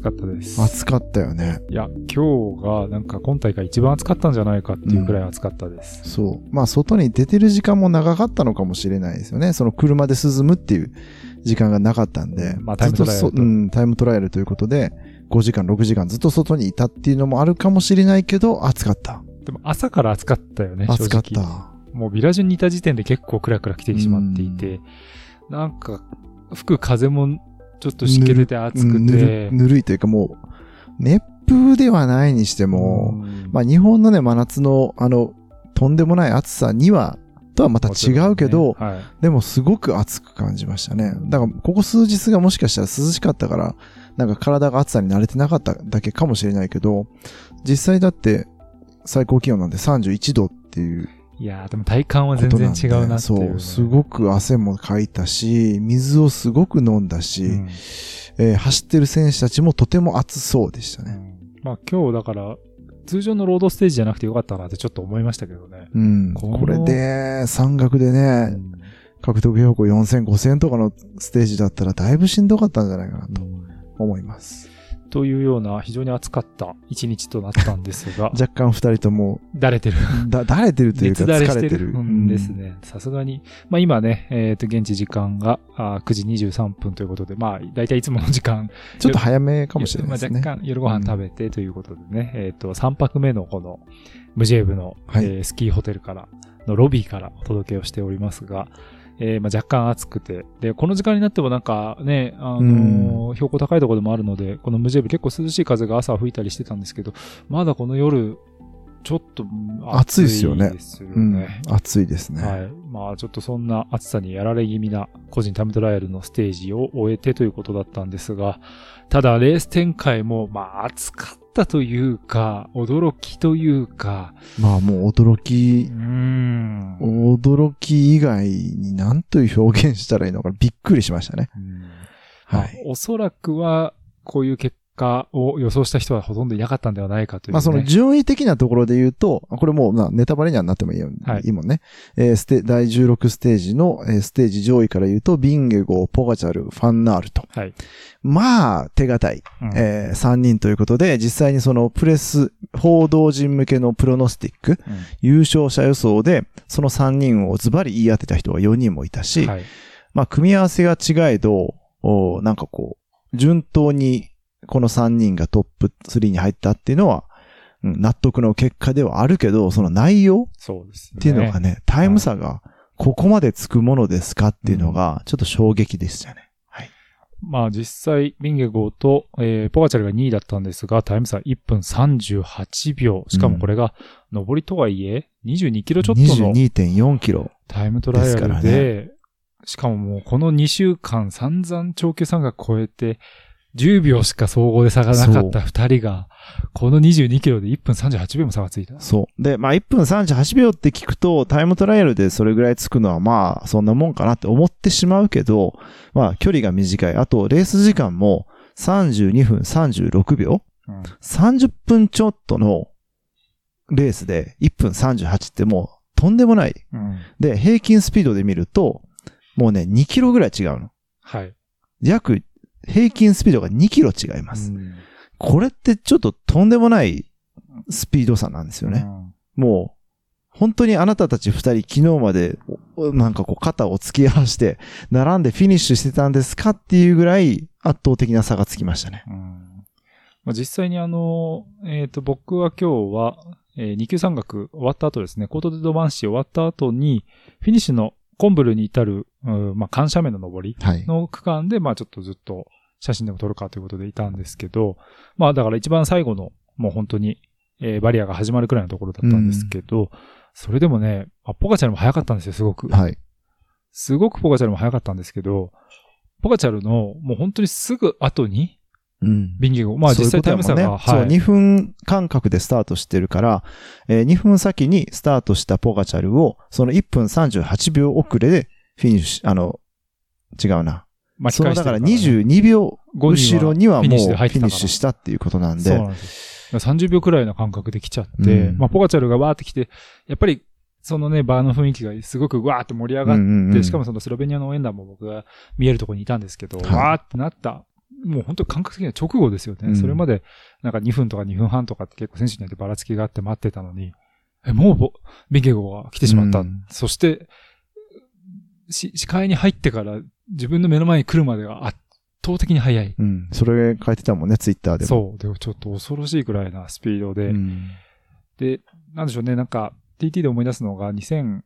暑かったです。暑かったよね。いや、今日がなんか今大会一番暑かったんじゃないかっていうくらい暑かったです。そう。まあ、外に出てる時間も長かったのかもしれないですよね。その車で進むっていう時間がなかったんで。まあタイムトライアルうん、タイムトライアルということで、5時間、6時間ずっと外にいたっていうのもあるかもしれないけど、暑かった。でも朝から暑かったよね。暑かった。もうビラジュにいた時点で結構クラクラ来てしまっていて、なんか、吹く風もちょっと湿気出て暑くうんぬてる、ぬるいというかもう、熱風ではないにしても、うん。まあ日本のね、真夏のあの、とんでもない暑さには、とはまた違うけど、はい。でもすごく暑く感じましたね。だからここ数日がもしかしたら涼しかったから、なんか体が暑さに慣れてなかっただけかもしれないけど、実際だって最高気温なんで31度っていういやーでも体感は全然違うなっていう、ね。そう、すごく汗もかいたし、水をすごく飲んだし、うんえー走ってる選手たちもとても暑そうでしたね。うんまあ今日だから、通常のロードステージじゃなくてよかったなってちょっと思いましたけどね。うん。これで、山岳でね、うん獲得標高4000、5000とかのステージだったらだいぶしんどかったんじゃないかなと思います。というような非常に暑かった一日となったんですが、若干二人とも、だれてる。だ、だれてるというか 疲れてる。してるんですね。さすがに。まあ今ね、えっ、と、現地時間があー9時23分ということで、まあ、だいたいいつもの時間、ちょっと早めかもしれないですね。まあ、若干夜ご飯食べてということでね、えっ、と、3泊目のこの、ムジェーブの、はいえースキーホテルから、のロビーからお届けをしておりますが、えーまあ、若干暑くて、で、この時間になってもなんかね、あのー標高高いところでもあるので、このムジェーブ結構涼しい風が朝吹いたりしてたんですけど、まだこの夜、ちょっとうん暑いっすよねですようんね。。暑いですね。はい。まあちょっとそんな暑さにやられ気味な個人タイムトライアルのステージを終えてということだったんですが、ただレース展開もまあ暑かったというか、驚きというか、まあもう驚うきー、ん。驚き以外に何という表現したらいいのかびっくりしましたね。はい。おそらくはこういう結果を予想した人はほとんどいなかったんではないかという、ね。まあその順位的なところで言うと、これもうまあネタバレにはなってもいいよ、はいい、いもんね。えーステ、第16ステージの、えーステージ上位から言うと、ビンゲゴ、ポガチャル、ファンナールと。はい。まあ、手堅い、うんえー3人ということで、実際にそのプレス、報道陣向けのプロノスティック、うん優勝者予想で、その3人をズバリ言い当てた人が4人もいたし、はい。まあ、組み合わせが違えど、おなんかこう、順当にこの3人がトップ3に入ったっていうのは、うん納得の結果ではあるけど、その内容。っていうのがね、タイム差がここまでつくものですかっていうのが、ちょっと衝撃でしたね。はい。まあ実際、ビンゲゴーと、えーポガチャルが2位だったんですが、タイム差1分38秒。しかもこれが、上りとはいえ、22キロちょっとの22.4キロ。タイムトライアルでしかももうこの2週間散々長距山岳超えて、10秒しか総合で差がなかった2人が、この22キロで1分38秒も差がついた。そう。で、まあ1分38秒って聞くと、タイムトライアルでそれぐらいつくのはまあ、そんなもんかなって思ってしまうけど、まあ距離が短い。あと、レース時間も32分36秒うん30分ちょっとのレースで1分38ってもうとんでもない。うんで、平均スピードで見ると、もうね、2キロぐらい違うの。はい。約、平均スピードが2キロ違います。うんこれってちょっととんでもないスピード差なんですよね。もう、本当にあなたたち二人昨日まで、おなんかこう肩を突き合わせて、並んでフィニッシュしてたんですかっていうぐらい圧倒的な差がつきましたね。うんまあ、実際にあの、えっ、と、僕は今日は、えー、2級山岳終わった後ですね、コートデドバンシー終わった後に、フィニッシュのコンブルに至る、うんまあ、緩斜面の登りはい。の区間で、まあ、ちょっとずっと写真でも撮るかということでいたんですけど、まあ、だから一番最後の、もう本当に、えーバリアが始まるくらいのところだったんですけど、それでもね、まあ、ポカチャルも早かったんですよ、すごく。はい。すごくポカチャルも早かったんですけど、ポカチャルのもう本当にすぐ後に、うん。ビンゲゴ、まあ実際タイム差が、ことやもんね。そう、はい。2分間隔でスタートしてるから、えー2分先にスタートしたポガチャルを、その1分38秒遅れでフィニッシュ、あの、違うな。巻きそのだからね22秒後ろにはもうフフィニッシュしたっていうことなんで、そうなんです。よ。30秒くらいの間隔で来ちゃって、うん。まあポカチャルがわーって来て、やっぱり、そのね、バーの雰囲気がすごくわーって盛り上がって、うんうんうんしかもそのスロベニアの応援団も僕が見えるところにいたんですけど、はい。わーってなった。もう本当感覚的には直後ですよね。うん。それまで、なんか2分とか2分半とかって結構選手によってばらつきがあって待ってたのに、え、もうボビンゲゴが来てしまった。うん。そして、し視界に入ってから自分の目の前に来るまでが圧倒的に速い。うん。それ書いてたもんね、ツイッターでも。そう。で、ちょっと恐ろしいくらいなスピードで、うん。で、なんでしょうね、なんか、TT で思い出すのが2008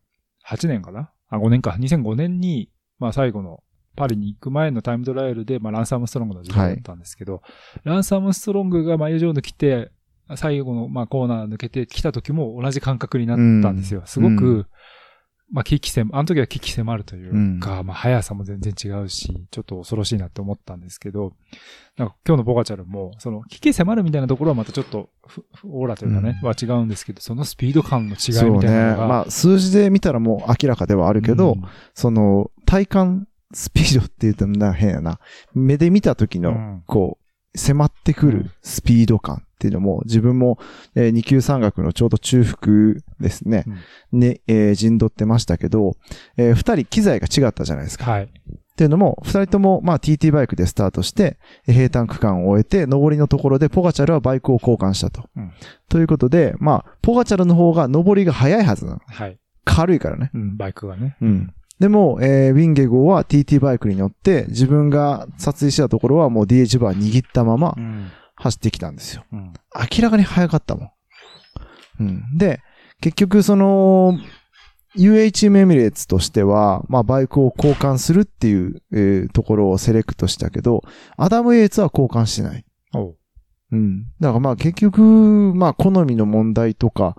年かな？あ、5年か。2005年に、まあ最後のパリに行く前のタイムトライアルで、まあランサムストロングの時代だったんですけど、ランサムストロングが前上抜きて、最後の、まあ、コーナー抜けてきた時も同じ感覚になったんですよ。すごく、うんまあ、危機迫、あの時は危機迫るというか、まあ、速さも全然違うし、ちょっと恐ろしいなって思ったんですけど、なんか今日のボガチャルも、その、危機迫るみたいなところはまたちょっとオーラというかね、うんは違うんですけど、そのスピード感の違いみたいなのが。ね。まあ、数字で見たらもう明らかではあるけど、うんその、体感スピードって言うとな変やな。目で見た時の、うんこう、迫ってくるスピード感っていうのも、自分も、えー二級山岳のちょうど中腹ですね、ね、えー陣取ってましたけど、えー二人機材が違ったじゃないですか。はい。っていうのも、二人とも、まあ TT バイクでスタートして、えー平坦区間を終えて、上りのところでポガチャルはバイクを交換したと。うんということで、まあ、ポガチャルの方が上りが速いはずなの。はい。軽いからね。うん、バイクがね。うん。でも、えーウィンゲゴは TT バイクに乗って、自分が撮影したところはもう DH バー握ったままうん。走ってきたんですよ。うん。明らかに速かったもん。うん。で、結局その、UHM エミレーツとしては、まあバイクを交換するっていう、えーところをセレクトしたけど、アダム・イェーツは交換してない。おううん。だからまあ結局、まあ好みの問題とか、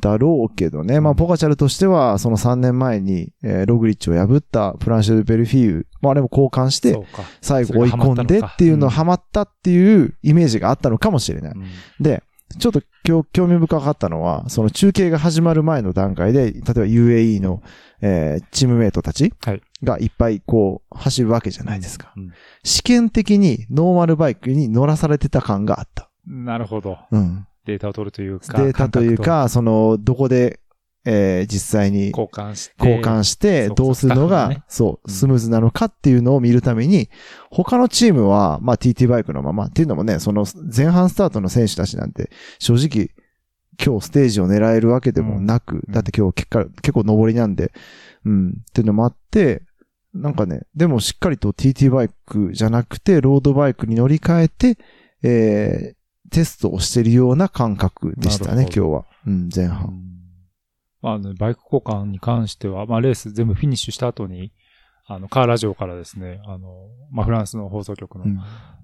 だろうけどね。まあ、ポガチャルとしては、その3年前に、えーログリッチを破ったプランシェル・ベルフィーユ、まあ、あれも交換して。最後追い込んでっていうのをハマったっていうイメージがあったのかもしれない。うんで、ちょっと興味深かったのは、その中継が始まる前の段階で、例えば UAE の、えーチームメイトたちはいがいっぱいこう走るわけじゃないですか。うん試験的にノーマルバイクに乗らされてた感があった。なるほど。うん。データを取るというか。データというか、その、どこで、えー実際に交換して。交換して、どうするのがそうう、んスムーズなのかっていうのを見るために、他のチームは、まあ TT バイクのまま、っていうのもね、その前半スタートの選手たちなんて、正直、今日ステージを狙えるわけでもなく、うんだって今日結果、結構上りなんで、うん、っていうのもあって、なんかね、でもしっかりと TT バイクじゃなくて、ロードバイクに乗り換えて、えー、テストをしてるような感覚でしたね、今日は。うん、前う半。んまあね、バイク交換に関しては、まあレース全部フィニッシュした後に、あの、カーラジオからですね、あの、まあフランスの放送局の、うん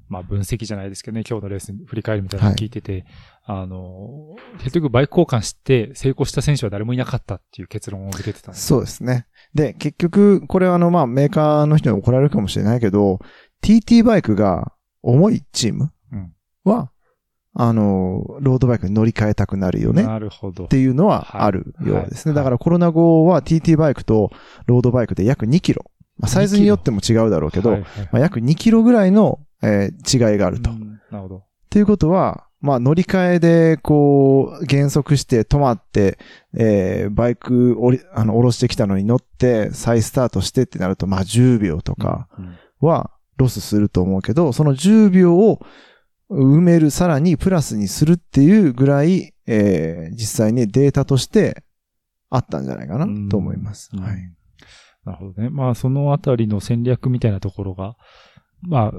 まあ分析じゃないですけどね、今日のレース振り返るみたいなのを聞いてて、あの、結局バイク交換して成功した選手は誰もいなかったっていう結論を受けてたんですそうですね。で、結局、これはあの、まあ、メーカーの人に怒られるかもしれないけど、TT バイクが重いチームうんは、あの、ロードバイクに乗り換えたくなるよね。っなるほど。ていうのはあるようですね。はいだからコロナ後は TT バイクとロードバイクで約2キロ。まあ、サイズによっても違うだろうけど、はいはいまあ、約2キロぐらいの、えー違いがあると。なるほど。ていうことは、まあ、乗り換えで、こう、減速して止まって、えー、バイク降り、あの、降ろしてきたのに乗って、再スタートしてってなると、まあ、10秒とかうんはロスすると思うけど、その10秒を埋める、さらにプラスにするっていうぐらい、えー、実際にデータとしてあったんじゃないかなうんと思います。うんはい。なるほどね。まあ、そのあたりの戦略みたいなところが、まあ、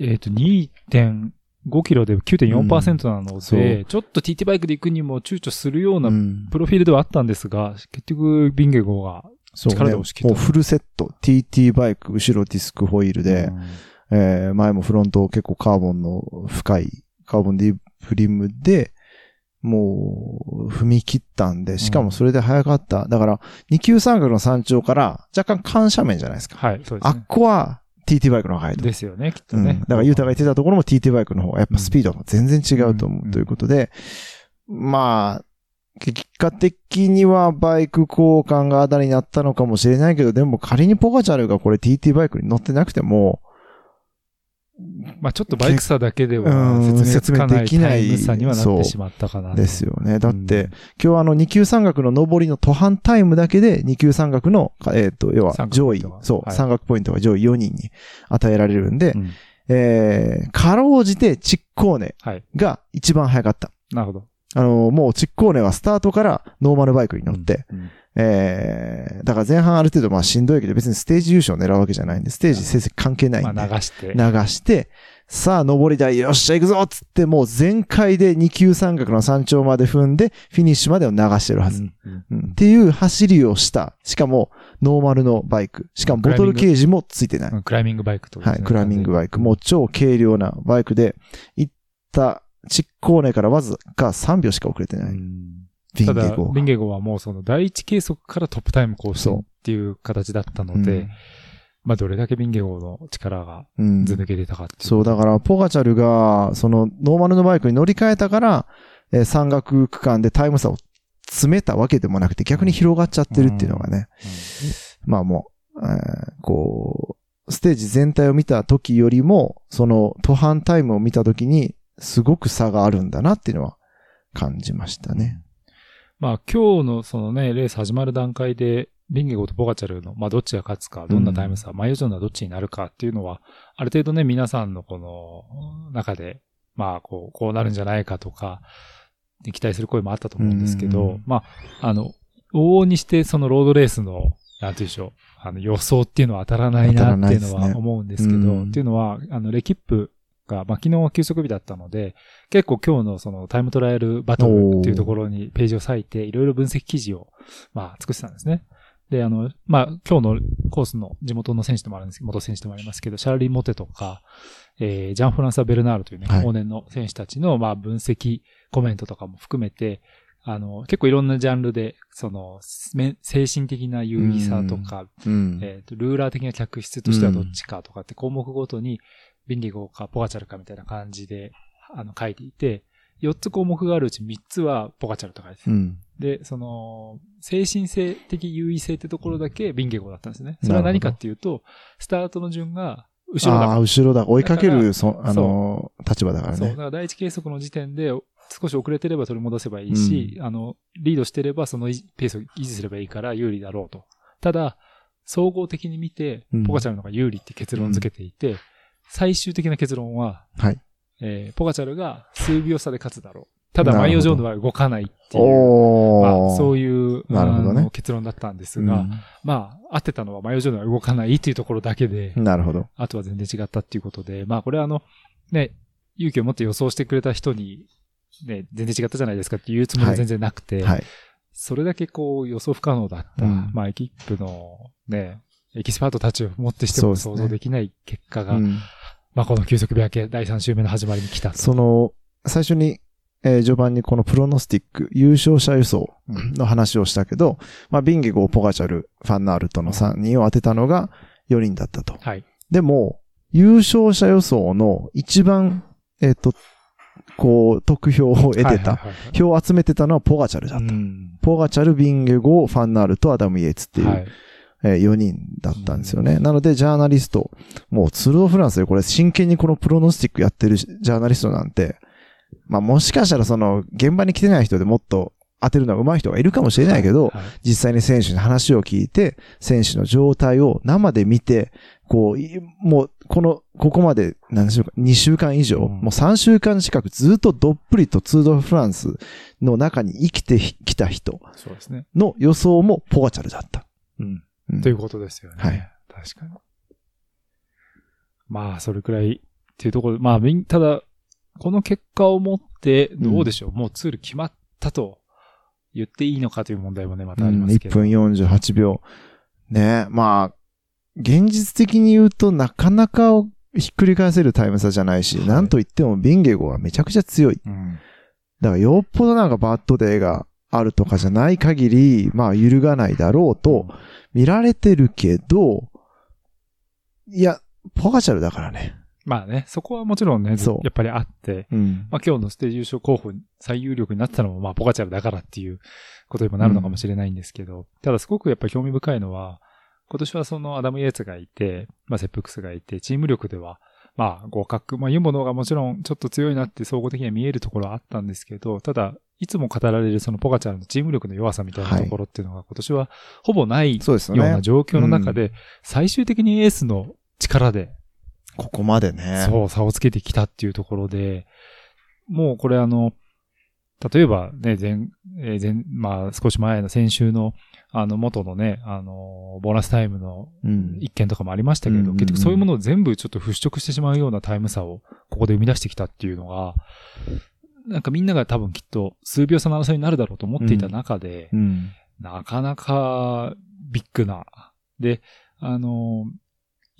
えっ、と、2.5キロで9.4%なのそうで、ちょっと TT バイクで行くにも躊躇するようなうんプロフィールではあったんですが、結局、ビンゲゴが、そうね。力で押し切ったもうフルセット。TT バイク、後ろディスクホイールで、うんえー前もフロント結構カーボンの深いカーボンディフリムで、もう踏み切ったんで、しかもそれで早かった。だから、二級三角の山頂から若干緩斜面じゃないですか。はい、そうであすね。っこは TT バイクの方が速いと。ですよね、きっとうん。ね。だから、ユータが言ってたところも TT バイクの方がやっぱスピードが全然違うと思うんうということで、まあ、結果的にはバイク交換があだになったのかもしれないけど、でも仮にポガチャルがこれ TT バイクに乗ってなくても、まあちょっとバイク差だけではうん説明できないタイにはなっそうてしまったかなと。ですよね。だって、うん今日あの二級山岳の上りの途半タイムだけで二級山岳の、えっ、と、要は上位そう、はい山岳ポイントが上位4人に与えられるんで、うんえー、かろうじてチッコーネはい。が一番早かった。なるほど。あの、もうチッコーネはスタートからノーマルバイクに乗って、うんえー、だから前半ある程度まあしんどいけど別にステージ優勝を狙うわけじゃないんで、ステージ成績関係ないんで。まあ流して。流して、さあ、上り台、よっしゃ、行くぞっつって、もう全開で2級三角の山頂まで踏んで、フィニッシュまでを流してるはず。うんうんうんっていう走りをした。しかも、ノーマルのバイク。しかも、ボトルケージもついてない。うんクライミングバイクとかはい、クライミングバイク。もう超軽量なバイクで、行った、チッコーネからわずか3秒しか遅れてない。ビたビンゲゴは。もうその第一計測からトップタイム更新っていう形だったので、まあどれだけビンゲゴの力がうん、ず抜けてたかっていう。そう、だから、ポガチャルが、その、ノーマルのバイクに乗り換えたから、えー山岳区間でタイム差を詰めたわけでもなくて、逆に広がっちゃってるっていうのがね、まあもう、えーこう、ステージ全体を見た時よりも、その、途半タイムを見た時に、すごく差があるんだなっていうのは感じましたね。まあ今日のそのね、レース始まる段階で、ビンゲゴとポガチャルの、まあどっちが勝つか、どんなタイム差、マイオジョンはどっちになるかっていうのは、ある程度ね、皆さんのこの中で、まあこう、こうなるんじゃないかとか、期待する声もあったと思うんですけど、うんまあ、あの、往々にしてそのロードレースの、なんて言うんでしょう、あの予想っていうのは当たらないなっていうのは思うんですけど、うん。っていうのは、あの、レキップが、まあ、昨日は休息日だったので、結構今日のそのタイムトライアルバトルっていうところにページを割いて、いろいろ分析記事を、まあ、作ってたんですね。で、あの、まあ、今日のコースの地元の選手でもあるんですけど、元選手でもありますけど、シャーリー・モテとか、えー、ジャン・フランサ・ベルナールというね、はい往年の選手たちの、まあ、分析、コメントとかも含めて、あの、結構いろんなジャンルで、その、め精神的な優位さとか、うん。えっ、と、ルーラー的な客室としてはどっちかとかって項目ごとに、ビンディゴかポガチャルかみたいな感じで、あの、書いていて、4つ項目があるうち3つはポガチャルと書いてて、うん。で、その、精神性的優位性ってところだけビンゲゴだったんですね。それは何かっていうと、スタートの順が後ろだああ。後ろだ。追いかける、そあの、立場だからそう。だねか。ら第一計測の時点で少し遅れてれば取り戻せばいいし、あの、リードしてればそのペースを維持すればいいから有利だろうと。ただ、総合的に見てうん、ポガチャルの方が有利って結論付けていて、最終的な結論は、はい。えーポガチャルが数秒差で勝つだろう。ただ、マイオジョーヌは動かないっていう。まあ、そういう、なるほどね結論だったんですが、まあ、合ってたのはマイオジョーヌは動かないっていうところだけで、うんなるほど。あとは全然違ったっていうことで、まあこれはあの、ね、勇気を持って予想してくれた人に、ね、全然違ったじゃないですかって言うつもりは全然なくて、はい。それだけこう予想不可能だった、うんまあエキップのね、エキスパートたちをもってしても想像できない結果が、うんまあこの休息日明け第3週目の始まりに来たと。その、最初に、えー序盤にこの pronostic、優勝者予想の話をしたけど、まあ、ビンゲゴ、ポガチャル、ファンアールトの3人を当てたのが4人だったと。はい。でも、優勝者予想の一番、えっ、と、こう、得票を得てた、票を集めてたのはポガチャルだった。うんポガチャル、ビンゲゴ、ファンナールとアダム・イエーツっていう、はい。えー4人だったんですよね。なので、ジャーナリスト、もうツール・ド・フランスでこれ真剣にこのプロノスティックやってるジャーナリストなんて、まあもしかしたらその現場に来てない人でもっと当てるのが上手い人がいるかもしれないけど、はい実際に選手に話を聞いて、選手の状態を生で見て、こう、いもう、この、ここまで、何週間、2週間以上、うんもう3週間近くずっとどっぷりとツード・フランスの中に生きてきた人。の予想もポガチャルだった。うん。うんということですよね。はい。確かに。まあ、それくらいっていうところで、まあ、ただ、この結果をもって、どうでしょう、もうツール決まったと言っていいのかという問題もね、またありますけ1ど。分48秒。ねまあ、現実的に言うとなかなかひっくり返せるタイム差じゃないし、はいなんといってもビンゲゴはめちゃくちゃ強い。うん。だからよっぽどなんかバッドデーがあるとかじゃない限り、まあ揺るがないだろうと見られてるけど、いや、ポガチャルだからね。まあね、そこはもちろんね、そうやっぱりあって、うん。まあ今日のステージ優勝候補に最有力になったのも、まあポカチャルだからっていうことにもなるのかもしれないんですけど、ただすごくやっぱり興味深いのは、今年はそのアダム・イエーツがいて、まあセップックスがいて、チーム力では、まあ互角、まあユモノがもちろんちょっと強いなって総合的には見えるところはあったんですけど、ただ、いつも語られるそのポカチャルのチーム力の弱さみたいなところっていうのが今年はほぼないよそうな状況の中で、最終的にエースの力でここまでね。そう、差をつけてきたっていうところで、もうこれあの、例えばね、前、えー前、まあ少し前の先週の、あの元のね、あの、ボーナスタイムのうん。一件とかもありましたけど、うん結局そういうものを全部ちょっと払拭してしまうようなタイム差をここで生み出してきたっていうのが、なんかみんなが多分きっと数秒差の争いになるだろうと思っていた中で、うん。なかなかビッグな。で、あの、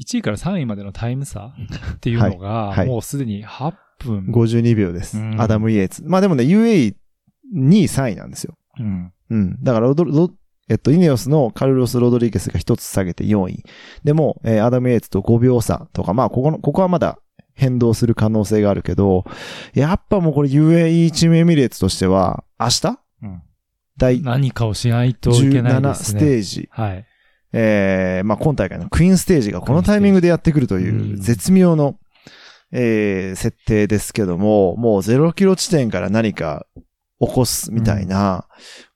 1位から3位までのタイム差 っていうのが、はいはいもうすでに8分。52秒です。うんアダム・イエーツ。まあでもね、UAE2 位3位なんですよ。うん。うん。だからロド、ロえっと、イネオスのカルロス・ロドリゲスが一つ下げて4位。でも、えーアダム・イエーツと5秒差とか、まあ、ここの、ここはまだ変動する可能性があるけど、やっぱもうこれ UAE チームエミレーツとしては、明日？うん第何かをしないといけないで17スすね。テージ。はい。えー、まあ、今大会のクイーンステージがこのタイミングでやってくるというんう絶妙の、えー、設定ですけども、もう0キロ地点から何か起こすみたいな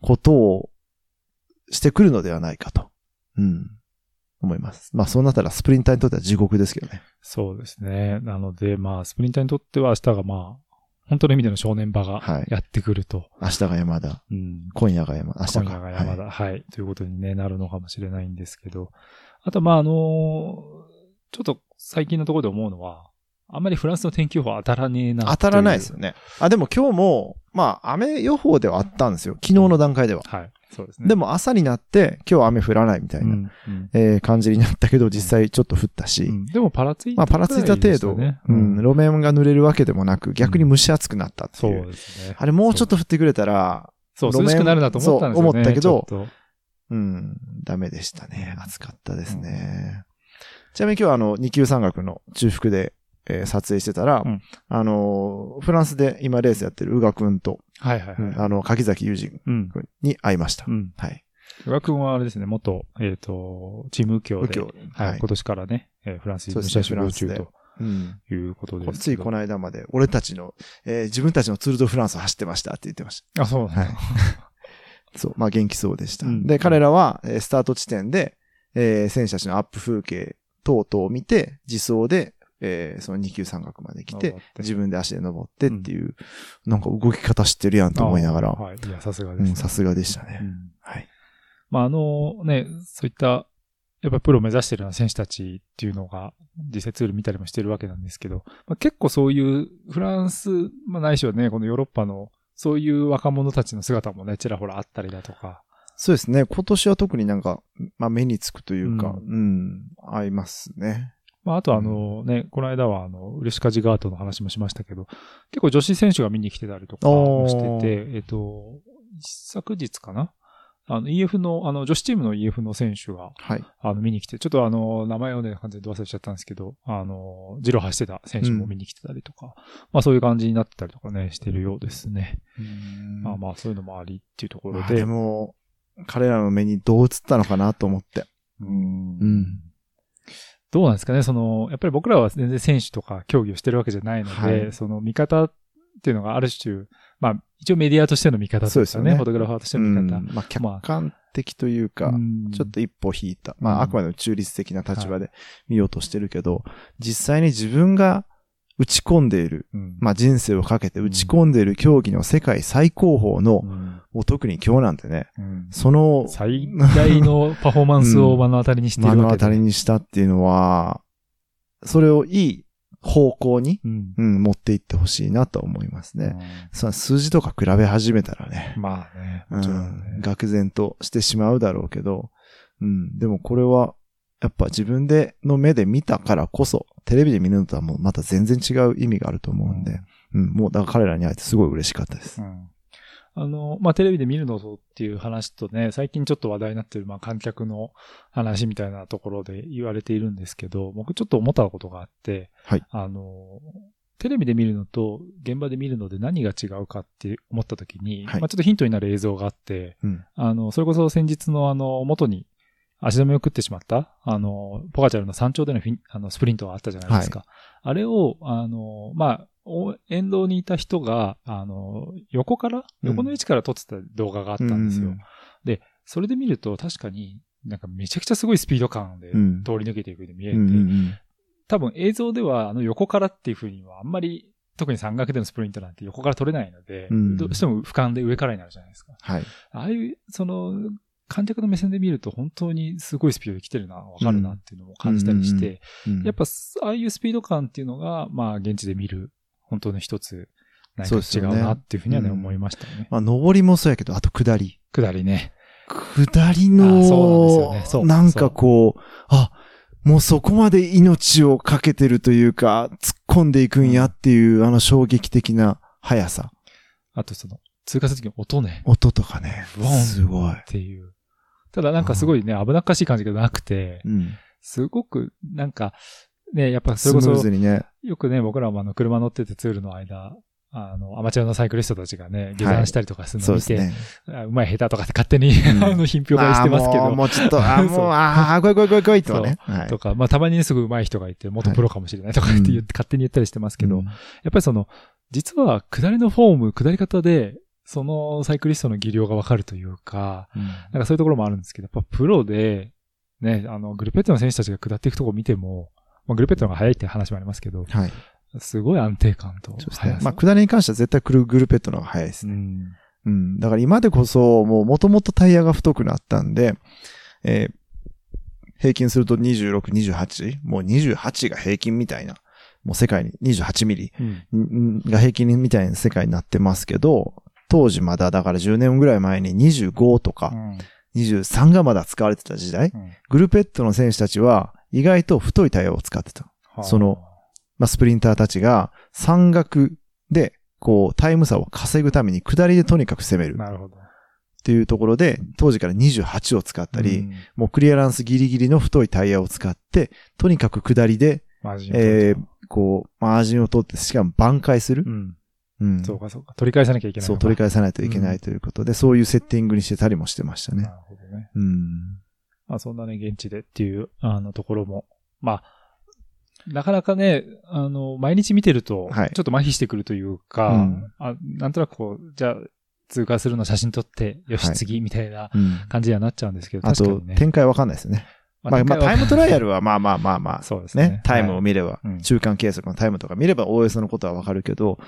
ことをしてくるのではないかと。うん。思います。まあ、そうなったらスプリンターにとっては地獄ですけどね。そうですね。なので、まあ、スプリンターにとっては明日がまあ、本当の意味での正念場がはいやってくると。明日が山田、うん。今夜が山田、明日か。今夜が山田、ははい、ということに、ね、なるのかもしれないんですけど。あと、まあ、あのちょっと最近のところで思うのは、あんまりフランスの天気予報当たらねえな。当たらないですよ。ね。あ、でも今日も、まあ、雨予報ではあったんですよ。昨日の段階では。はい。そうですね。でも朝になって、今日は雨降らないみたいな。うん、うんえー感じになったけど、実際ちょっと降ったし、うんでもパラついたまあパラついた程度、ね。ううんん、路面が濡れるわけでもなく、逆に蒸し暑くなったってそいう。うですね。あれもうちょっと降ってくれたら、そう、路面涼しくなるなと思ったんですよね。そう思ったけどうん、ダメでしたね。暑かったですね。ちなみに今日はあの、二級山岳の中腹で、えー撮影してたら、うんあのーフランスで今レースやってる宇賀くんと、はいはいはい。あの、柿崎裕二うん。君に会いました。うん。はい。宇賀くんはあれですね、元、えっ、と、チーム右京で、右京。はい、はい今。年からね、えーフランスに武者修行中フランスとうん。いうことです。ついこの間まで、俺たちの、えー自分たちのツールドフランスを走ってましたって言ってました。あ、そうなんだ。はい そう、まあ元気そうでした。うんで、彼らは、えースタート地点で、えー選手たちのアップ風景等々を見て、自走で、えーその二級山岳まで来て自分で足で登ってっていう、なんか動き方知ってるやんと思いながら、あはい。いや、さすがです、ねうん、さすがでしたね。うんはい。まあ、あのね、そういった、やっぱりプロを目指しているような選手たちっていうのが、実際ツール見たりもしてるわけなんですけど、まあ、結構そういうフランス、まあ、ないしはね、このヨーロッパの、そういう若者たちの姿もね、ちらほらあったりだとか、そうですね。今年は特になんか、まあ目につくというか、ううん、合いますね。まあ、あとあのね、この間はあの、ウレシカジガートの話もしましたけど、結構女子選手が見に来てたりとかもしてて、えっと、一昨日かな？あの、EF の、あの、女子チームの EF の選手が、はい。あの、見に来て、ちょっとあの、名前をね、完全に忘れちゃったんですけど、あの、ジロー走ってた選手も見に来てたりとか、まあそういう感じになってたりとかね、してるようですね。まあまあそういうのもありっていうところで。まあでも、彼らの目にどう映ったのかなと思って。うんうん。どうなんですかね、その、やっぱり僕らは全然選手とか競技をしてるわけじゃないので、はい。その見方っていうのがある種、まあ一応メディアとしての見方そうですよね。とかね、フォトグラファーとしての見方。うん。まあ客観的というか、うん。ちょっと一歩引いた。まうん。ああくまでも中立的な立場で見ようとしてるけど、実際に自分が打ち込んでいる、うん。まあ人生をかけて打ち込んでいる競技の世界最高峰の、うんもう特に今日なんてね、うん。その最大のパフォーマンスを目の当たりにしてるわけで、当たりにしたっていうのは、それをいい方向に、うん。うん、持っていってほしいなと思いますね。その数字とか比べ始めたらね、まあね、うんん、ね。愕然としてしまうだろうけど、うん、でもこれは、やっぱ自分での目で見たからこそ、テレビで見るのとはもうまた全然違う意味があると思うんで、うん、もうだから彼らに会えてすごい嬉しかったです。うんあの、まあ、テレビで見るのとっていう話とね、最近ちょっと話題になってる、まあ、観客の話みたいなところで言われているんですけど、僕ちょっと思ったことがあって、はいあの、テレビで見るのと現場で見るので何が違うかって思った時に、はいまあ、ちょっとヒントになる映像があって、うん。あの、それこそ先日のあの、元に足止めを食ってしまった、あの、ポカチャルの山頂でのあのスプリントがあったじゃないですか。あれを、あの、まあ、お沿道にいた人が、あの、横から、うん。横の位置から撮ってた動画があったんですよ。うん。それで見ると確かになんかめちゃくちゃすごいスピード感でうん。通り抜けていくように見えて、うんうん多分映像ではあの横からっていう風にはあんまり、特に山岳でのスプリントなんて横から撮れないので、うん。どうしても俯瞰で上からになるじゃないですか。はい。ああいう、その、観客の目線で見ると本当にすごいスピードで来てるな、わかるなっていうのも感じたりして、うん。やっぱ、ああいうスピード感っていうのが、まあ、現地で見る、本当の一つ、何か違そうなっていうふうにはね、うん思いましたよね。まあ、上りもそうやけど、あと下り。下りね。下りあそうのなんですよねなんかこう、あ、もうそこまで命をかけてるというか、突っ込んでいくんやっていう、あの衝撃的な速さ。あとその、通過するときの音ね。音とかねすごいっ。ていう。ただなんかすごいね、危なっかしい感じがなくて、うん。すごく、なんか、ね、やっぱそれこそ、ね。よくね、僕らもあの、車乗っててツールの間、あの、アマチュアのサイクリストたちがね、下山したりとかするのを見て、そうですね。まい下手とかって勝手に、ん。あの、品評会してますけど。もう、ちょっと、あもう、ああ、来い来い来い来いとね。はい。とか、まあ、たまにね、すぐ上手い人がいて、元プロかもしれないとかって言って、うん。勝手に言ったりしてますけど、うん。やっぱりその、実は、下りのフォーム、下り方で、そのサイクリストの技量がわかるというか、なんかそういうところもあるんですけど、やっぱプロで、ね、あの、グルペットの選手たちが下っていくとこ見ても、まあ、グルペットの方が速いって話もありますけど、はい。すごい安定感とそうです。ねまあ、下りに関しては絶対クルグルペットの方が速いですね。うん。うん。だから今でこそ、もう元々タイヤが太くなったんで、えー平均すると26、28? もう28が平均みたいな。もう世界に28ミリうん。んが平均みたいな世界になってますけど、当時まだだから10年ぐらい前に25とか23がまだ使われてた時代、うんグルペットの選手たちは意外と太いタイヤを使ってた。その、まあ、スプリンターたちが山岳で、こう、タイム差を稼ぐために下りでとにかく攻める。なるほど。っていうところで、当時から28を使ったり、うん、もうクリアランスギリギリの太いタイヤを使って、とにかく下りで、えーと、こう、マージンを取って、しかも挽回するう。ん。うん。そうかそうか。取り返さなきゃいけないそう。取り返さないといけないということで、そういうセッティングにしてたりもしてましたねな。るほどね。うん。まあそんなね、現地でっていう、あの、ところも、まあ、なかなかね、あの、毎日見てると、はいちょっと麻痺してくるというか、うんあなんとなくこう、じゃあ、通過するの写真撮って、よし、はい次、みたいなうん。感じにはなっちゃうんですけど、あと確かに、ね。展開わかんないですよね。まあ、まあ、タイムトライアルはまあまあまあまあ、そうですね。ね、タイムを見れば、うん。中間計測のタイムとか見れば OS のことはわかるけど、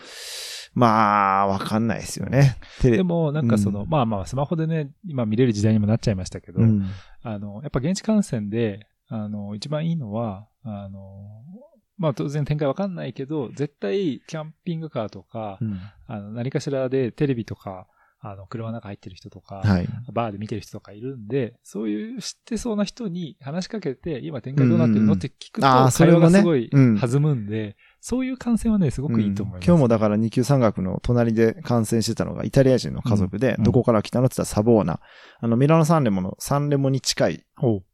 まあ、わかんないですよね。でも、なんかその、うん。まあまあ、スマホでね、今見れる時代にもなっちゃいましたけど、うん。あの、やっぱ現地観戦で、あの、一番いいのは、あの、まあ当然展開わかんないけど、絶対キャンピングカーとか、うん。あの、何かしらでテレビとか、あの、車の中入ってる人とか、はい。バーで見てる人とかいるんで、そういう知ってそうな人に話しかけて、今展開どうなってるのって聞くと、会話がすごいうん弾むんで、そういう観戦はね、すごくいいと思います。うん。今日もだから二級山岳の隣で観戦してたのがイタリア人の家族で、うん。どこから来たのって言ったらサボーナ。あの、ミラノサンレモの、サンレモに近い、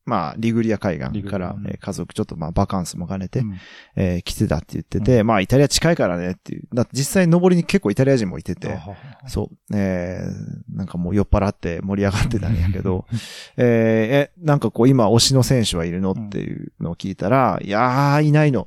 まあ、リグリア海岸から、うんえー家族ちょっとまあ、バカンスも兼ねて、うん。えー来てたって言ってて、まあ、イタリア近いからねっていう。だって実際登りに結構イタリア人もいてて、そう、えー、なんかもう酔っ払って盛り上がってたんやけど、えーえ、なんかこう今推しの選手はいるのっていうのを聞いたら、いやー、いないの。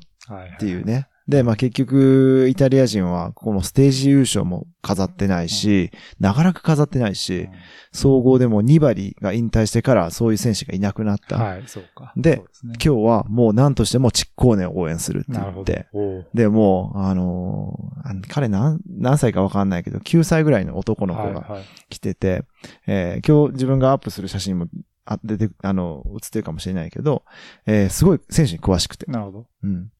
っていうね。で、まあ結局、イタリア人はこのステージ優勝も飾ってないし、長らく飾ってないし、総合でも2割が引退してからそういう選手がいなくなった。はい、そうか。でね今日はもう何としてもチッコーネを応援するって言って。。で、もう、あのー彼何、何歳かわかんないけど、9歳ぐらいの男の子がはいはい。来てて、えー今日自分がアップする写真も、あ、出て、あの、映ってるかもしれないけど、えーすごい選手に詳しくて。なるほど。うん。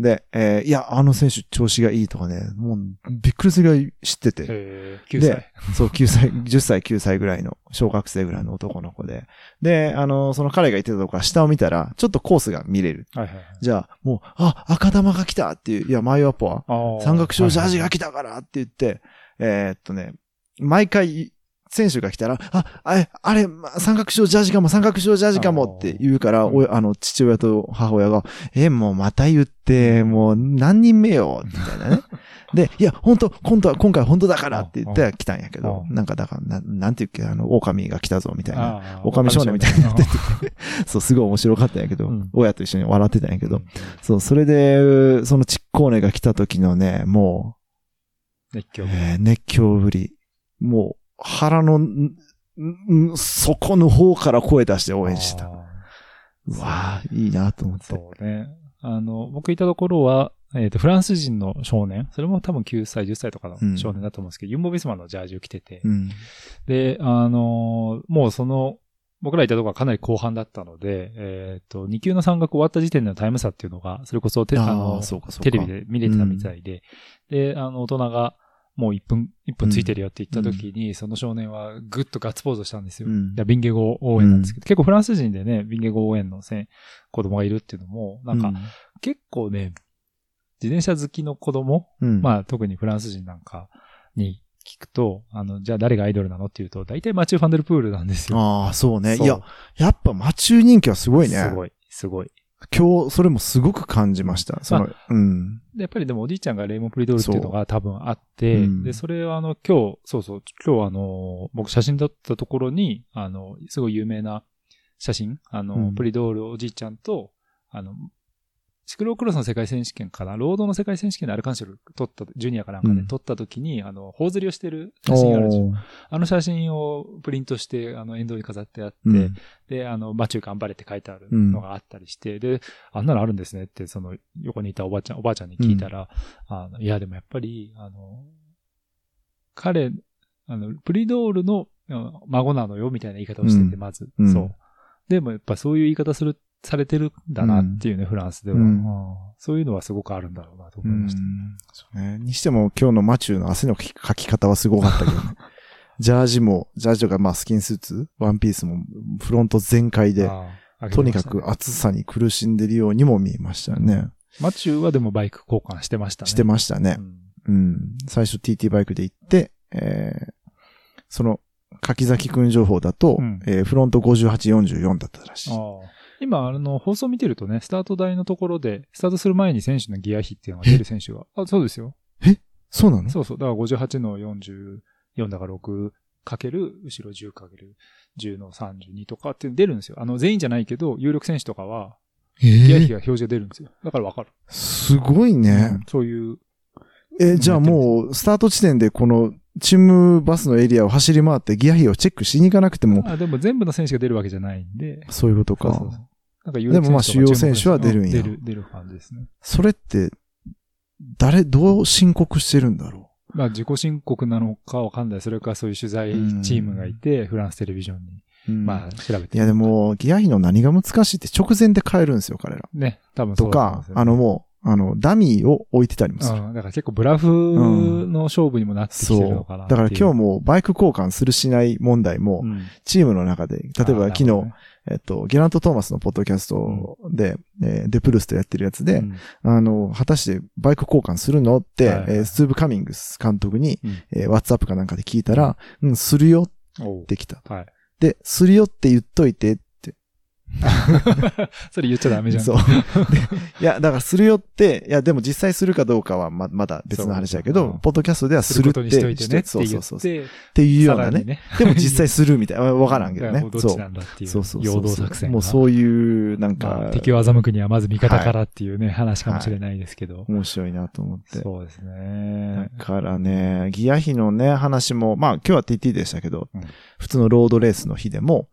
で、えーいや、あの選手調子がいいとかね、もう、びっくりするぐらい知ってて。えー、9で歳。そう、9歳、10歳、9歳ぐらいの、小学生ぐらいの男の子で。で、あの、その彼が言ってたとこから下を見たら、ちょっとコースが見れる。はいはいはい。じゃあ、もう、あ、赤玉が来たっていう、いや、マイワポは、三角章ジャージが来たからって言って、えーっとね、毎回、選手が来たら、あ、あれ、あれ、ま三角章ジャージかも、三角章ジャージかもって言うから、おあの、父親と母親が、え、もうまた言って、もう何人目よ、みたいなね。で、いや、本当今度は、今回本当だからって言って来たんやけど、あなんかだから、ななんて言うっけ、あの、狼が来たぞ、みたいな。狼少年みたいにな。ってて、そう、すごい面白かったんやけど、うん。親と一緒に笑ってたんやけど、うん。そう、それで、そのちっこーねが来た時のね、もう、熱狂。えー熱狂ぶり。もう、腹の、んん底の方から声出して応援してた。わあいいなと思って。そうね。あの、僕いたところは、えっ、と、フランス人の少年、それも多分9歳、10歳とかの少年だと思うんですけど、ユンボビスマのジャージを着てて、うん。で、あのーもうその、僕らいたところはかなり後半だったので、えっ、と、2級の山岳終わった時点でのタイム差っていうのが、それこそテああの。テレビで見れてたみたいで、で、あの、大人が、もう1分、1分ついてるよって言った時に、その少年はぐっとガッツポーズしたんですよ。うんビンゲゴ応援なんですけど、結構フランス人でね、ビンゲゴ応援のせ子供がいるっていうのも、なんか、結構ね、自転車好きの子供、うん、まあ特にフランス人なんかに聞くと、あの、じゃあ誰がアイドルなのっていうと、大体マチュー・ファンデルプールなんですよ。ああ、そうね。いや、やっぱマチュー人気はすごいね。すごい、すごい。今日、それもすごく感じました。その、うん。で、やっぱりでもおじいちゃんがレイモン・プリドールっていうのが多分あって、うんで、それはあの、今日、そうそう、今日あの、僕写真撮ったところに、あの、すごい有名な写真、あの、うんプリドールおじいちゃんと、あの、シクロークロスの世界選手権かな、ロードの世界選手権でアルカンシェル撮った、ジュニアかなんかでうん。撮った時に、あの、頬ずりをしてる写真あるでしょ。あの写真をプリントして、あの、沿道に飾ってあって、うん。で、あの、マチュー頑張れって書いてあるのがあったりして、で、あんなのあるんですねって、その、横にいたおばあちゃん、おばあちゃんに聞いたら、あの、いや、でもやっぱり、あの、彼、あの、プリドールのうん孫なのよ、みたいな言い方をしてて、うん。まず、うん。そう。でもやっぱそういう言い方する、されてるんだなっていうね、フランスでは、うんうんそういうのはすごくあるんだろうなと思いました。うんそうね。にしても今日のマチューの汗のかき方はすごかったけどね。ジャージも、ジャージとかまあスキンスーツ、ワンピースもフロント全開で、ああとにかく暑さに苦しんでるようにも見えましたよね。マチューはでもバイク交換してましたね。してましたねう。んうん。最初 TT バイクで行って、えー、その、柿崎くん情報だと、うんえーフロント58、44だったらしい。今、あの、放送見てるとね、スタート台のところで、スタートする前に選手のギア比っていうのが出る選手が、あ、そうですよ。そうなの？そうそう。だから58の44だから6かける、後ろ10かける10の32とかって出るんですよ。あの、全員じゃないけど、有力選手とかは、え？ギア比ー、が表示が出るんですよ。だからわかる。すごいね。そういう、えーじゃあもう、スタート地点でこの、チームバスのエリアを走り回ってギア比をチェックしに行かなくても、あでも全部の選手が出るわけじゃないんで、そういうことか。そうそうそうなんか有でもまあ主要選手は出るんや出る、出る感じですね。それって、誰、どう申告してるんだろまあ自己申告なのかわかんない。それかそういう取材チームがいて、フランステレビジョンに、う。うんまあ調べて。いやでも、ギア比の何が難しいって直前で変えるんですよ、彼ら。ね、多分そとかうだと思うんです、よねあのもう、あの、ダミーを置いてたりもする。うん、だから結構ブラフの勝負にもなってきてそるのかな。う。だから今日も、もバイク交換するしない問題も、うんチームの中で、例えば昨日、ねえっと、ゲラント・トーマスのポッドキャストで、えーデプルスとやってるやつで、うんあの、果たしてバイク交換するの？って、はいはいえースーブ・カミングス監督に、うんえー、ワッツアップかなんかで聞いたら、うん、するよってきた。はい。で、するよって言っといてって。それ言っちゃダメじゃん。そう。でいや、だからするよって、いや、でも実際するかどうかはま、まだ別の話だけど、ポッドキャストではするってとねそうそうそう。って、ていうようなね。でも実際するみたいな。わからんけどねだからもう。どっちなんだっていう。そうそうそう。陽動作戦が。もうそういう、なんか、まあ敵を欺くにはまず味方からっていうね、話かもしれないですけど。面白いなと思って。そうですね。だからね、ギア比のね、話も、まあ今日は TT でしたけど、うん普通のロードレースの日でも、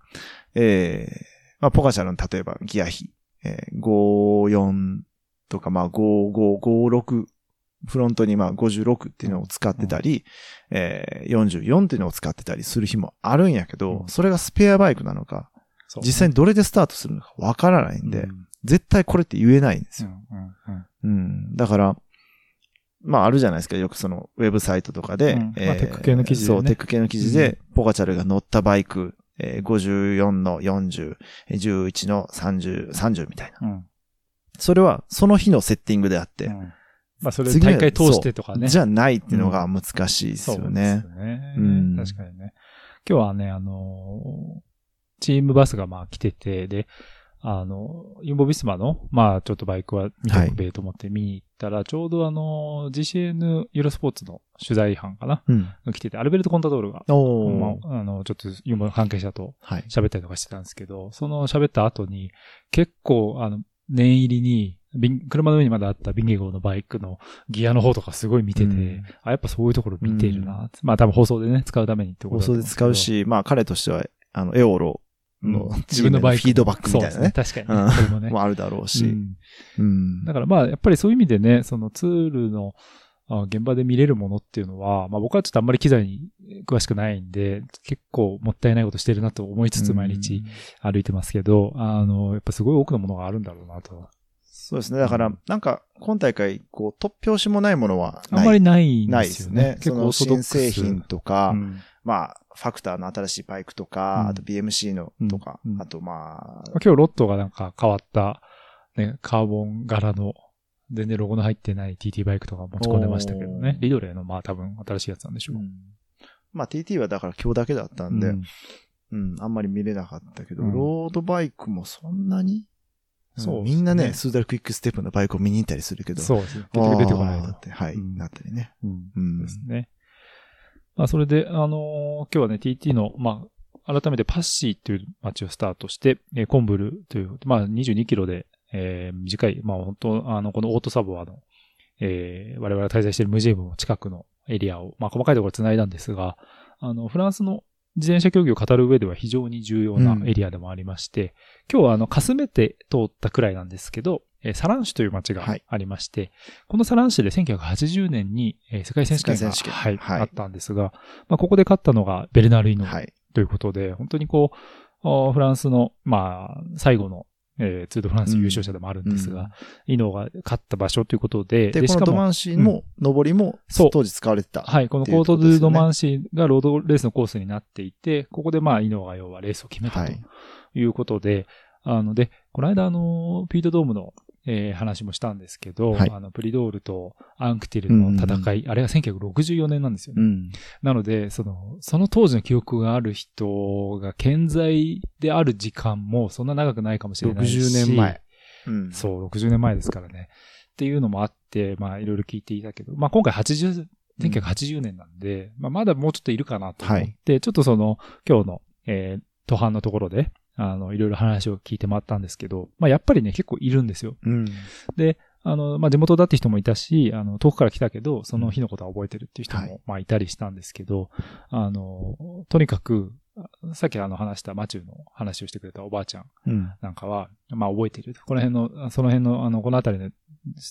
えー、まあポカチャルの例えばギア比、えー、54とかまあ55、56、フロントにまあ56っていうのを使ってたり、えー、44っていうのを使ってたりする日もあるんやけど、うん。それがスペアバイクなのか、そう実際にどれでスタートするのかわからないんで、うん。絶対これって言えないんですよ。うんうんうん。うん。だから、まああるじゃないですか。よくそのウェブサイトとかで、うん。まあテック系の記事でね。そう、テック系の記事で、ポカチャルが乗ったバイク、えー54の40、えー11の30、30みたいな。うんそれはその日のセッティングであって、うんまあそれ大会通してとかね。じゃないっていうのが難しいですよそうねで。すね。うん確かにね。今日はね、あのーチームバスがまあ来てて、で、あの、ユンボビスマの、まあちょっとバイクは見ておくべと思って見に行ったら、ちょうどあの、GCN ユーロスポーツの取材班かな？うん。来てて、アルベルト・コンタドールが、まあ、あの、ちょっとユンボの関係者とはい。喋ったりとかしてたんですけど、その喋った後に、結構、あの、念入りに、ビン車の上にまだあったビンゲ号のバイクのギアの方とかすごい見てて、うんあ、やっぱそういうところ見てるな。まあ多分放送でね、使うためにってこと放送で使う。し、まあ彼としては、あの、エオロの、うん自分のバイクフィードバックみたいなそうね。ですね確かに、うんね。それもね。もあるだろうし。うんうん。だからまあ、やっぱりそういう意味でね、そのツールのあ現場で見れるものっていうのは、まあ僕はちょっとあんまり機材に詳しくないんで、結構もったいないことしてるなと思いつつ毎日歩いてますけど、あの、やっぱすごい多くのものがあるんだろうなと。そうですね。だから、なんか、今大会、こう、突拍子もないものはない。あんまりないんないでですすねよね。。結構オーソそのドックス新製品とか、うんまあ、ファクターの新しいバイクとか、うんあと BMC のとか、うんうんあとまあ、まあ今日ロットがなんか変わった、ね、カーボン柄の、全然ロゴの入ってない TT バイクとか持ち込んでましたけどねリドレーのまあ多分新しいやつなんでしょう。まあ TT はだから今日だけだったんで、ううんん、あんまり見れなかったけど、うんロードバイクもそんなに、そううんみんなね、ねスーダルクイックステップのバイクを見に行ったりするけど、そうですね。結局出てこないとあーっ。て、はい、うんなったりね。うんうん。ですね。まあ、それで、あのー今日はね、TT の、まあ、改めてパッシーという街をスタートして、えーコンブルという、まあ、22キロで、えー短い、まあ、本当あの、このオートサボアの、えー我々が滞在しているムジェの近くのエリアを、まあ、細かいところ繋いだんですが、あの、フランスの自転車競技を語る上では非常に重要なエリアでもありまして、今日はあの、かすめて通ったくらいなんですけど、えーサランシュという街がはい。ありまして、このサランシュで1980年に、えー世界選手権が手権。はいはい。あったんですが、まあ、ここで勝ったのがベルナール・イノはい。ということで、本当にこう、あフランスの、まあ、最後の、えーツール・ド・フランス優勝者でもあるんですが、うんイノが勝った場所ということで、で、このドマンシーも、上りも、当時使われてた。はい、このコート・ドゥ・ドマンシーがロードレースのコースになっていて、ここでまあ、イノが要はレースを決めたとはい。いうことで、あので、この間あの、ピートドームの、えー話もしたんですけど、はいあの、プリドールとアンクティルの戦い、あれが1964年なんですよね。うん。なので、その、その当時の記憶がある人が健在である時間もそんな長くないかもしれないし。60年前。うん。そう、60年前ですからね。っていうのもあって、まあ、いろいろ聞いていたけど、まあ、今回80、1980年なんで、まあ、まだもうちょっといるかなと思って、ちょっとその、今日の、えー、途半のところで、あの、いろいろ話を聞いて回ったんですけど、まあ、やっぱりね、結構いるんですよ。うん。あの、まあ、地元だって人もいたし、あの、遠くから来たけど、その日のことは覚えてるっていう人も、はいまあ、いたりしたんですけど、あの、とにかく、さっきあの話したマチューの話をしてくれたおばあちゃんうん。なんかは、まあ覚えている。この辺の、その辺の、あの、この辺りの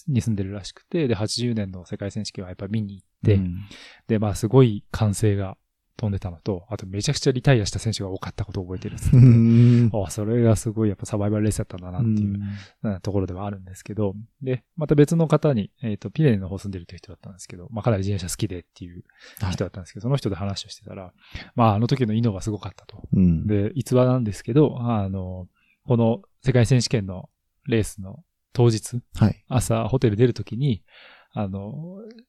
に住んでるらしくて、で、80年の世界選手権はやっぱり見に行って、うんで、まあすごい歓声が飛んでたのと、あとめちゃくちゃリタイアした選手が多かったことを覚えてるっつっててうん。あそれがすごいやっぱサバイバルレースだったんだなっていう、うんところではあるんですけど、で、また別の方に、えっ、と、ピレネの方住んでるという人だったんですけど、まあかなり自転車好きでっていう人だったんですけど、その人で話をしてたら、まああの時のイノがすごかったと。うん。で、逸話なんですけど、あの、この世界選手権のレースの当日、はい。朝ホテル出るときに、あの、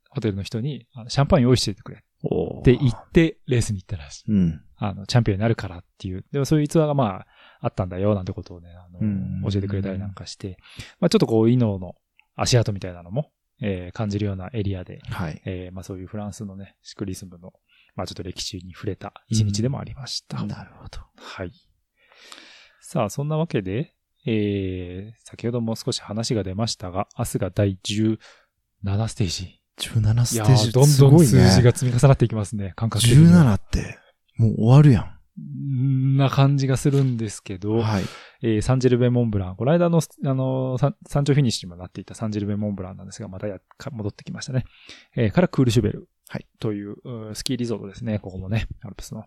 ホテルの人に、シャンパン用意しててくれおって言ってレースに行ったらしい。うん。あの、チャンピオンになるからっていう。でもそういう逸話がまあ、あったんだよ、なんてことをね、あの、うん教えてくれたりなんかして、まあちょっとこう、イノの足跡みたいなのも、えー感じるようなエリアで、はい。えーまあそういうフランスのね、シクリズムの、まあちょっと歴史に触れた一日でもありました。なるほど。はい。さあ、そんなわけで、えー、先ほども少し話が出ましたが、明日が第17ステージ。17いやステージーどんどん数字ね。が積み重なっていきますね、感覚的には。17って、もう終わるやん。んな感じがするんですけど、はい。えーサンジェルベモンブラン、この間の、あの、山頂フィニッシュにもなっていたサンジェルベモンブランなんですが、またやか戻ってきましたね。えーからクールシュベル。はい。という、スキーリゾートですね。ここもね、アルプスの、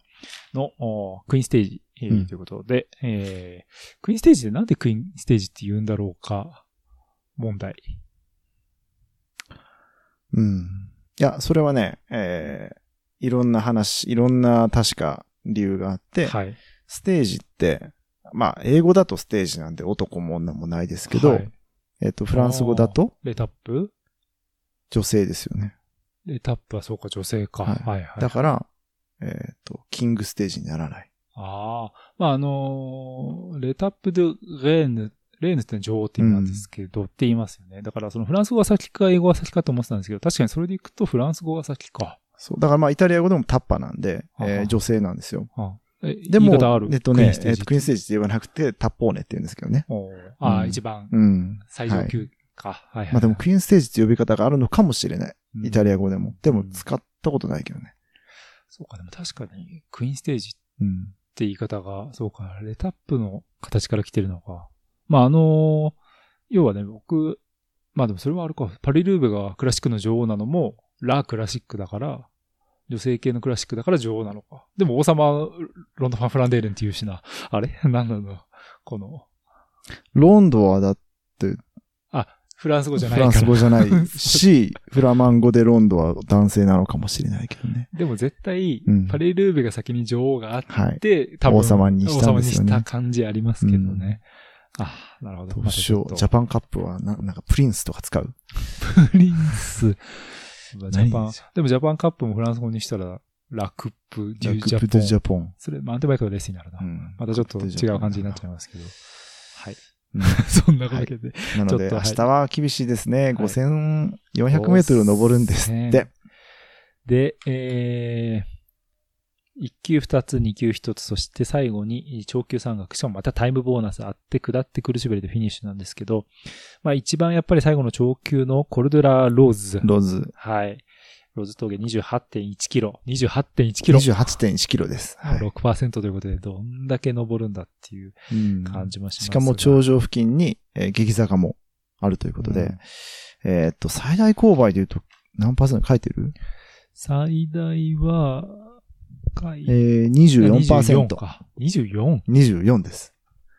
の、おクイーンステージ、えーうんということで、えークイーンステージでなんでクイーンステージって言うんだろうか、問題。うん。いや、それはね、えー、いろんな話、いろんな確か理由があって、はい。ステージって、まあ、英語だとステージなんで男も女もないですけど、はいえっ、と、フランス語だとレタップ？女性ですよね。レタップはそうか、女性か。はいはい、はい。だから、えっ、と、キングステージにならない。ああ。まあ、あのーレタップでレーヌ、レーヌって女王って意味なんですけど、って言いますよね。だからそのフランス語が先か英語が先かと思ってたんですけど、確かにそれでいくとフランス語が先か。そう。だからまあ、イタリア語でもタッパなんで、ははえー女性なんですよ。あえでもえっとね、クイーンステージと、クイーンステージって言わなくて、タッポーネって言うんですけどね。ああ、うん一番うん。最上級か。はい、はい、まあでも、クイーンステージって呼び方があるのかもしれない。イタリア。ア語でも。でも、使ったことないけどね。そうか、でも確かに、クイーンステージ。って言い方が、そうか、レタップの形から来てるのか。まあ、あの要はね、僕、まあでもそれはあるか。パリルーベがクラシックの女王なのも、ラ・クラシックだから、女性系のクラシックだから女王なのか。でも王様、ロンド・ファン・フランデーレンって言うしな。あれ？なんなの？この、ロンドはだフランス語じゃなフラいから。ンス語じゃない し、フラマン語でロンドは男性なのかもしれないけどね。でも絶対うん、パリルーベが先に女王があっはい。て、多分王様にしたんですよね王様にした感じありますけどね。あ、なるほど。どうしよう。ジャパンカップはな、なんかプリンスとか使う？プリンス。まあジャパン何でもジャパンカップもフランス語にしたら、ラクップ・デュ・ジャクプ・ドゥ・ジャポン。ジャポン。それ、マウンテンバイクのレースになるな。うんまたちょっと違う感じになっちゃいますけど。はい。うん そんなわけで。なので、ちょっとはい明日は厳しいですね。い5400メートル登るんですって。で、えー、1級2つ、2級1つ、そして最後に長級山岳、しかもまたタイムボーナスあって、下ってくるしべりでフィニッシュなんですけど、まあ一番やっぱり最後の長級のコルドラローズ。ローズ。はい。ローズ峠28.1キロ。28.1キロ。28.1キロです。はい6%ということで、どんだけ登るんだっていううん感じますがしかも頂上付近に、えー激坂もあるということで、うんえーっと、最大勾配で言うと何パーセント書いてる？最大は、えー、24%。か。24? 24です。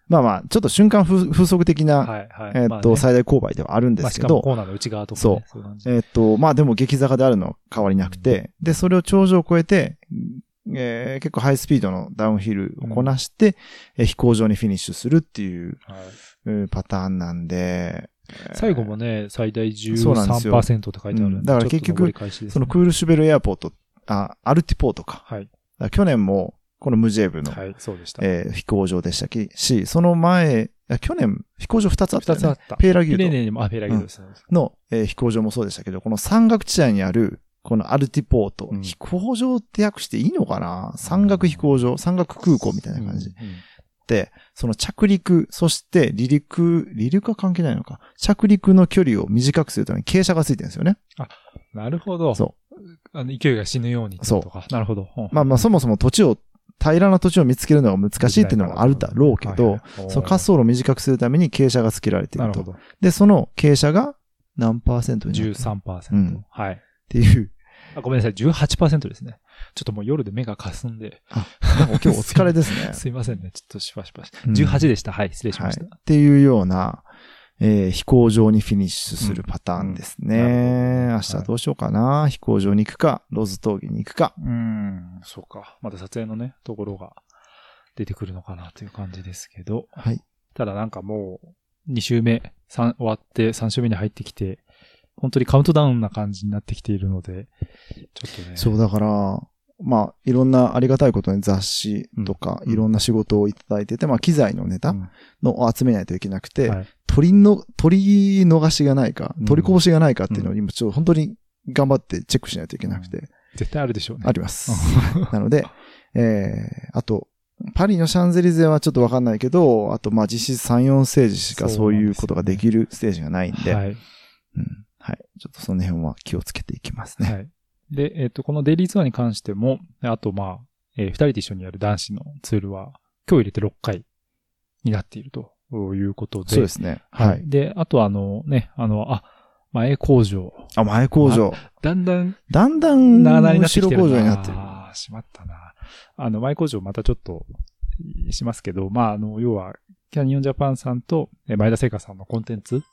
まあまあ、ちょっと瞬間風風速的な、はいはい。えーっと、まあね最大勾配ではあるんでまあ、すけど、しかもコーナーの内側とか、ね、そういう。えーっと、まあでも激坂であるのは変わりなくて、で、それを頂上を越えて、えー結構ハイスピードのダウンヒルをこなして、えー飛行場にフィニッシュするっていうはいえーパターンなんで、えー最後もね、最大そうなんですよ13%って書いてあるんで、うんだから結局そのクールシュベルエアポート、あ、アルティポートか。はい。去年も、このムジェーブの、はい、そうでした。えー飛行場でしたきし、その前、あ去年飛行場2つあったよね。二つあったペーラギューネにも、あ、ペラギルですね。ドの、えー飛行場もそうでしたけど、この山岳地帯にある、このアルティポート、うん飛行場って訳していいのかな？山岳飛行場、山岳空港みたいな感じ。うんうんで、その着陸、そして離陸、離陸は関係ないのか。着陸の距離を短くするために傾斜がついてるんですよね。なるほど。。そうあの、勢いが死ぬようにってことか。なるほど。うんまあまあそもそも土地を、平らな土地を見つけるのが難しいっていうのもあるだろうけど、はいはいその滑走路を短くするために傾斜がつけられていると。なるほど。で、その傾斜が何パーセントになるっ13%。うんはい。ていう。あごめんなさい、18%ですね。ちょっともう夜で目が霞んで。なんか今日お疲れですね。すいませんね。ちょっとしばしばし。うん18でした。はい、失礼しはい。ました。っていうような、えー飛行場にフィニッシュするパターンですね。うんうん明日どうしようかな、飛行場に行くか、ローズ峠に行くか。うん、そうか。また撮影のね、ところが出てくるのかなという感じですけど。はい。ただなんかもう、2週目、三終わって3週目に入ってきて、本当にカウントダウンな感じになってきているので、ちょっとね。そう、だから、まあ、いろんなありがたいことに雑誌とか、うんいろんな仕事をいただいてて、まあ、機材のネタうんのを集めないといけなくて、はい取りの、取り逃しがないかう、ん取りこぼしがないかっていうのを今ちょっと本当に頑張ってチェックしないといけなくて、絶対あるでしょうね。あります。なので、えー、あと、パリのシャンゼリゼはちょっとわかんないけど、あと、まあ、実質3、4ステージしかそういうことができるステージがないんで、はい。うん。はい。ちょっとその辺は気をつけていきますね。はい。で、えっ、と、このデイリーツアーに関しても、あと、まあ、えー二人で一緒にやる男子のツールは、今日入れて6回になっているということで。そうですね。は。はいい。で、あとあのね、あの、あ、前工場。あ、前工場。だんだん、だんだん、後ろ工場になってる。ああ、しまったな。あの、前工場またちょっと、しますけど、まあ、あの、要は、キャニオンジャパンさんと、えー前田製菓さんのコンテンツ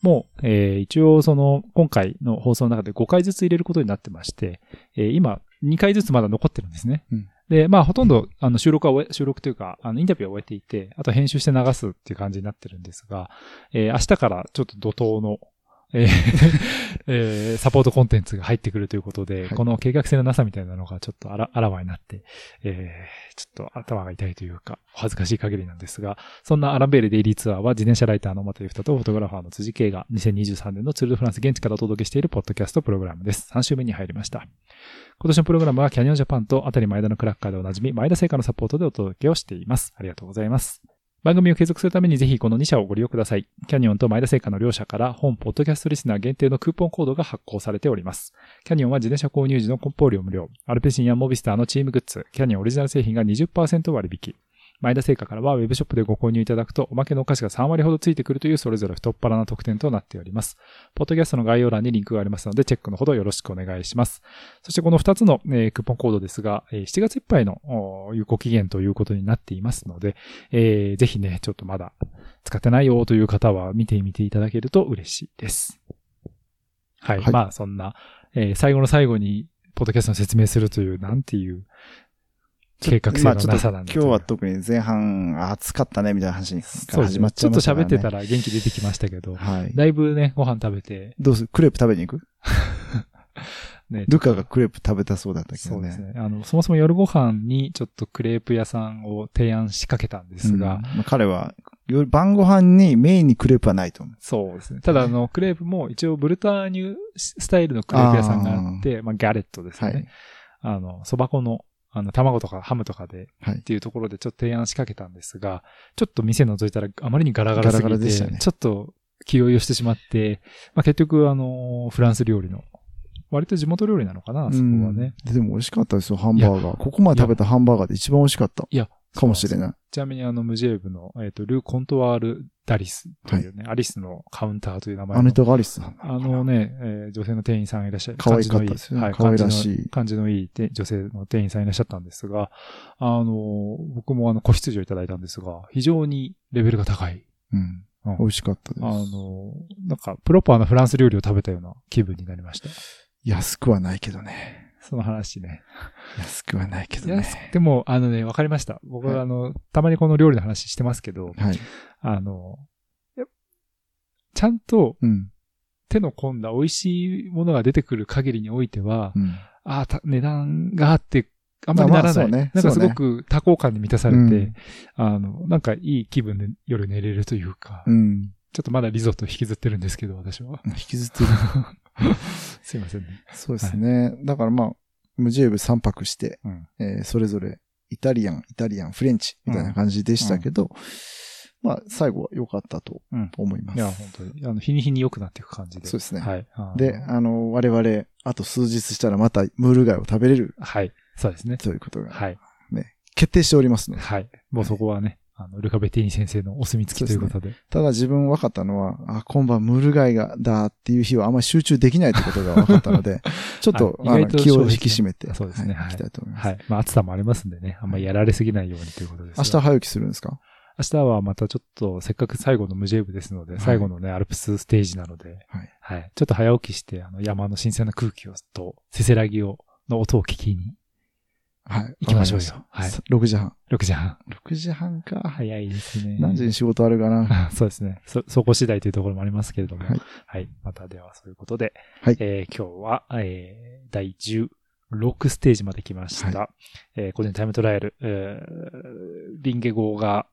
も、えー一応その、今回の放送の中で5回ずつ入れることになってまして、えー今、2回ずつまだ残ってるんですね。うんで、まあ、ほとんど、あの、収録は終え、収録というか、あの、インタビューは終えていて、あと編集して流すっていう感じになってるんですが、えー明日からちょっと怒涛の、えー えーサポートコンテンツが入ってくるということで、はいこの計画性のなさみたいなのがちょっとあらあらわになって、えーちょっと頭が痛いというか、お恥ずかしい限りなんですが、そんなアランベールデイリーツアーは自転車ライターの又ゆふたとフォトグラファーの辻圭が2023年のツールドフランス現地からお届けしているポッドキャストプログラムです。3週目に入りました。今年のプログラムはキャニオンジャパンとあたり前田のクラッカーでおなじみ前田製菓のサポートでお届けをしています。ありがとうございます。番組を継続するためにぜひこの2社をご利用ください。キャニオンと前田製菓の両社から本ポッドキャストリスナー限定のクーポンコードが発行されております。キャニオンは自転車購入時の梱包料無料。アルペシンやモビスターのチームグッズ、キャニオンオリジナル製品が20%割引。前田製菓からはウェブショップでご購入いただくとおまけのお菓子が3割ほどついてくるというそれぞれ太っ腹な特典となっております。ポッドキャストの概要欄にリンクがありますのでチェックのほどよろしくお願いします。そしてこの2つの、えークーポンコードですが、えー7月いっぱいのお有効期限ということになっていますので、えーぜひね、ちょっとまだ使ってないよという方は見てみていただけると嬉しいです。はい。はいまあそんな、えー最後の最後に、ポッドキャストの説明するという、なんていう、計画性のまあちょっとなさなんだという今日は特に前半暑かったねみたいな話に。始まっちちょっとゃいましたから、ね。喋ってたら元気出てきましたけど、はい。だいぶね、ご飯食べて、どうする？クレープ食べに行く？ね。ルカがクレープ食べたそうだったけどね。そうですね。あの、そもそも夜ご飯にちょっとクレープ屋さんを提案しかけたんですが、うんまあ彼は、夜晩ご飯にメインにクレープはないと思う。そうですね。ただ、あの、クレープも一応ブルターニュスタイルのクレープ屋さんがあって、まあ、ギャレットですね。はい。あの、そば粉の、あの、卵とかハムとかではいっ。ていうところでちょっと提案しかけたんですが、ちょっと店覗いたらあまりにガラガラすぎて、ガラガラでしたねちょっと気負いをしてしまって、まあ、結局、あの、フランス料理の、割と地元料理なのかな、そこはね。うんでも美味しかったですよ、ハンバーガー。ここまで食べたハンバーガーで一番美味しかった。いや、かもしれい。ない。ちなみにあの、ムジェーブの、えっ、と、ルー・コントワール・ダリスというね、アリスのカウンターという名前の。あの人がアリス。あのね、えー女性の店員さんいらっしゃる。可愛かったですよね感じのいい可愛らしい感じのいいて女性の店員さんいらっしゃったんですが、あの、僕もあの、個室をいただいたんですが、非常にレベルが高い。うん。うん美味しかったです。あの、なんか、プロパーなフランス料理を食べたような気分になりました。安くはないけどね。その話ね。安くはないけど安ね。くても、あのね、わかりました。僕はあの、たまにこの料理の話してますけど、はい。あの、やちゃんとうん。手の込んだ美味しいものが出てくる限りにおいては、うん。ああ、た値段があって、あんまりならない。ねなんかすごく多幸感に満たされて、うんあの、なんかいい気分で夜寝れるというか、うん。ちょっとまだリゾット引きずってるんですけど、私は。引きずってる。すいませんね。そうですね。だからまあ、ムジェーブ3泊して、うん。えーそれぞれイタリアン、イタリアン、フレンチみたいな感じでしたけど、まあ、最後は良かったとうん思います。いや、本当に。あの、日に日に良くなっていく感じで。そうですねはい。で、あの、我々、あと数日したらまたムール貝を食べれるはい。そうですね。ということがはい。決定しておりますので。はい。もうそこはね、あの、ルカ・ベティーニ先生のお墨付きということで。ただ自分分かったのは、あ、今晩ムール貝が、だっていう日はあんまり集中できないということが分かったので、ちょっと、気を引き締めて、そうですねはいはい行きたいと思います。はい。まあ、暑さもありますんでね、あんまりやられすぎないようにということですが。明日早起きするんですか？明日はまたちょっと、せっかく最後のムジェーブですので、はい最後のね、アルプスステージなので、はい。はい。ちょっと早起きして、あの、山の新鮮な空気をと、せせらぎを、の音を聞きに、はい。行きましょうよはいました6時半。6時半。6時半か。早いですね。何時に仕事あるかな。そうですね。そ、そこ次第というところもありますけれども。はいはい。またではそういうことで、はいえー今日は、えー第16ステージまで来ました。えー個人タイムトライアル、えーリンゲ号が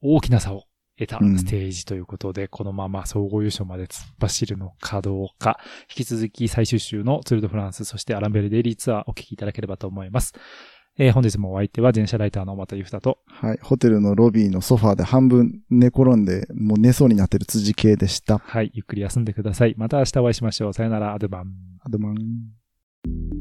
大きな差を得たうんステージということで、このまま総合優勝まで突っ走るのかどうか、引き続き最終週のツールドフランス、そしてアランベルデイリーツアーお聞きいただければと思います。えー本日もお相手は電車ライターの又ゆふたと、はい。ホテルのロビーのソファーで半分寝転んで、もう寝そうになってる辻系でした。はい、ゆっくり休んでください。また明日お会いしましょう。さよなら、アドバン。アドマン。